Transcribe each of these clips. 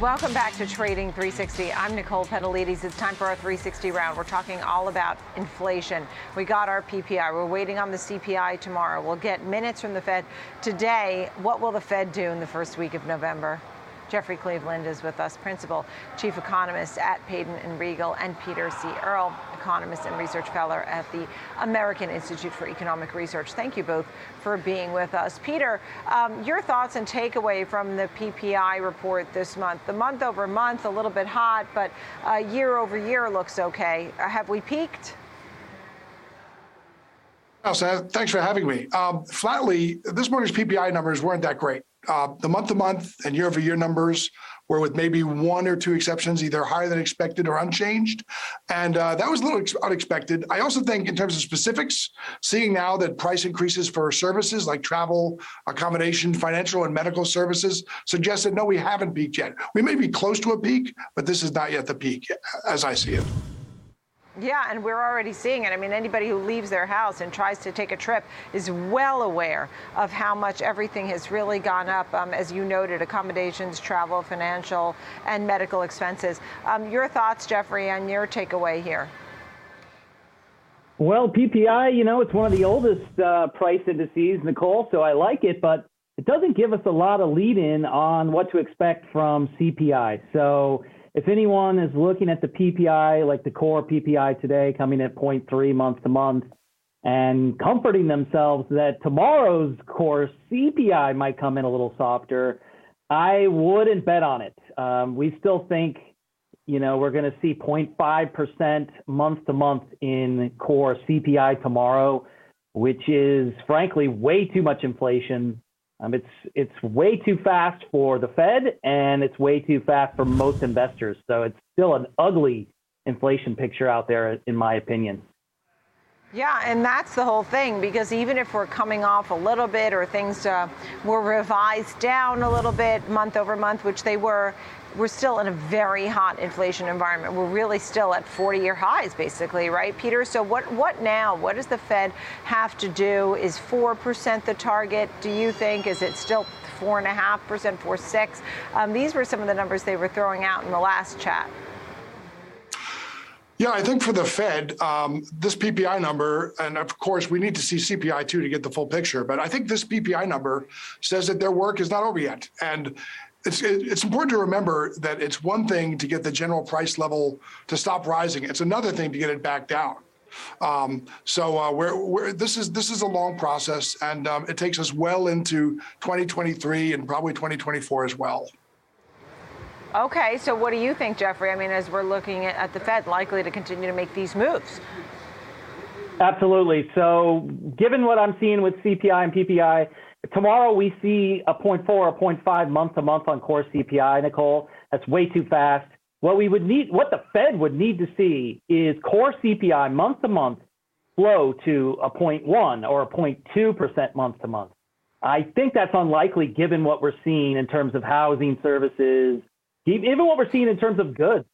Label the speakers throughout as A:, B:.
A: Welcome back to Trading 360. I'm Nicole Petallides. It's time for our 360 round. We're talking all about inflation. We got our PPI. We're waiting on the CPI tomorrow. We'll get minutes from the Fed. Today, what will the Fed do in the first week of November? Jeffrey Cleveland is with us, Principal Chief Economist at Payden and Rygel, and Peter C. Earle, Economist and Research Fellow at the American Institute for Economic Research. Thank you both for being with us. Peter, um, your thoughts and takeaway from the PPI report this month. The month over month, a little bit hot, but uh, year over year looks okay. Uh, have we peaked?
B: Thanks for having me. Um, flatly, this morning's PPI numbers weren't that great. Uh, the month-to-month and year-over-year numbers were, with maybe one or two exceptions, either higher than expected or unchanged, and uh, that was a little unexpected. I also think, in terms of specifics, seeing now that price increases for services like travel, accommodation, financial, and medical services suggested no, we haven't peaked yet. We may be close to a peak, but this is not yet the peak, as I see it.
A: Yeah, and we're already seeing it. I mean, anybody who leaves their house and tries to take a trip is well aware of how much everything has really gone up, um, as you noted accommodations, travel, financial, and medical expenses. Um, your thoughts, Jeffrey, on your takeaway here?
C: Well, PPI, you know, it's one of the oldest uh, price indices, Nicole, so I like it, but it doesn't give us a lot of lead in on what to expect from CPI. So, if anyone is looking at the PPI, like the core PPI today, coming at 0.3 month to month, and comforting themselves that tomorrow's core CPI might come in a little softer, I wouldn't bet on it. Um, we still think, you know, we're going to see 0.5% month to month in core CPI tomorrow, which is frankly way too much inflation um, it's it's way too fast for the Fed, and it's way too fast for most investors. So it's still an ugly inflation picture out there, in my opinion.
A: Yeah, and that's the whole thing because even if we're coming off a little bit or things uh, were revised down a little bit month over month, which they were, we're still in a very hot inflation environment. We're really still at 40-year highs, basically, right, Peter? So what what now? What does the Fed have to do? Is four percent the target? Do you think? Is it still four and a half percent, four six? Um, these were some of the numbers they were throwing out in the last chat.
B: Yeah, I think for the Fed, um, this PPI number, and of course, we need to see CPI too to get the full picture. But I think this PPI number says that their work is not over yet. And it's, it's important to remember that it's one thing to get the general price level to stop rising. It's another thing to get it back down. Um, so uh, we're, we're, this is this is a long process, and um, it takes us well into 2023 and probably 2024 as well.
A: Okay, so what do you think, Jeffrey? I mean, as we're looking at the Fed likely to continue to make these moves.
C: Absolutely. So, given what I'm seeing with CPI and PPI, tomorrow we see a 0.4 or 0.5 month to month on core CPI, Nicole. That's way too fast. What we would need, what the Fed would need to see is core CPI month to month flow to a 0.1 or a 0.2% month to month. I think that's unlikely given what we're seeing in terms of housing services, even what we're seeing in terms of goods.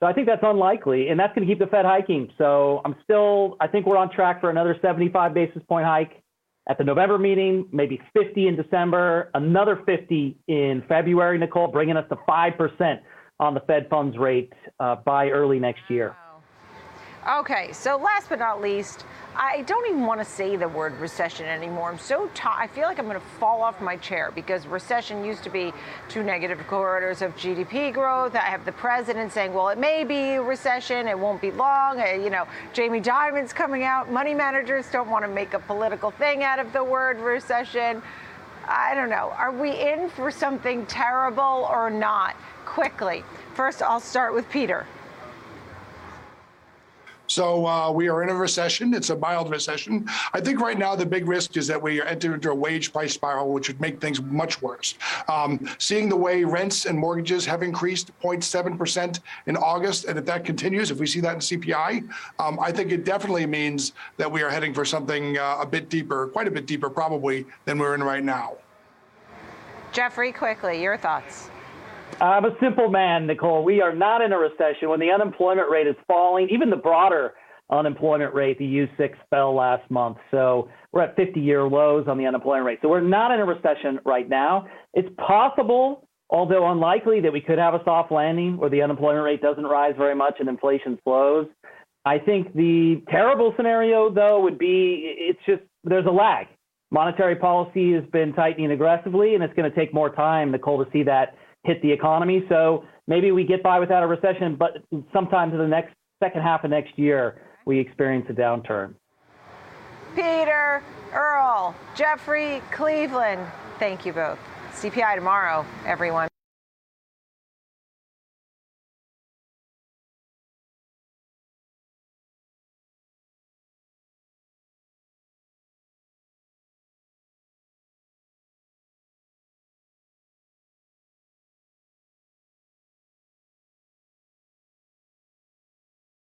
C: So I think that's unlikely, and that's going to keep the Fed hiking. So I'm still, I think we're on track for another 75 basis point hike at the November meeting, maybe 50 in December, another 50 in February, Nicole, bringing us to 5% on the Fed funds rate uh, by early next year.
A: Okay, so last but not least, I don't even want to say the word recession anymore. I'm so tired. I feel like I'm going to fall off my chair because recession used to be two negative quarters of GDP growth. I have the president saying, well, it may be recession, it won't be long. Uh, you know, Jamie Dimon's coming out. Money managers don't want to make a political thing out of the word recession. I don't know. Are we in for something terrible or not? Quickly. First, I'll start with Peter.
B: So uh, we are in a recession. It's a mild recession. I think right now the big risk is that we are entering into a wage price spiral, which would make things much worse. Um, seeing the way rents and mortgages have increased 0.7% in August, and if that continues, if we see that in CPI, um, I think it definitely means that we are heading for something uh, a bit deeper, quite a bit deeper probably, than we're in right now.
A: Jeffrey, quickly, your thoughts.
C: I'm a simple man, Nicole. We are not in a recession. When the unemployment rate is falling, even the broader unemployment rate, the U6 fell last month. So we're at 50 year lows on the unemployment rate. So we're not in a recession right now. It's possible although unlikely that we could have a soft landing where the unemployment rate doesn't rise very much and inflation slows. I think the terrible scenario, though, would be it's just there's a lag. Monetary policy has been tightening aggressively, and it's going to take more time, Nicole, to see that hit the economy. So maybe we get by without a recession, but sometime in the next second half of next year, we experience a downturn.
A: Peter, Earle, Jeffrey, Cleveland, thank you both. CPI tomorrow, everyone.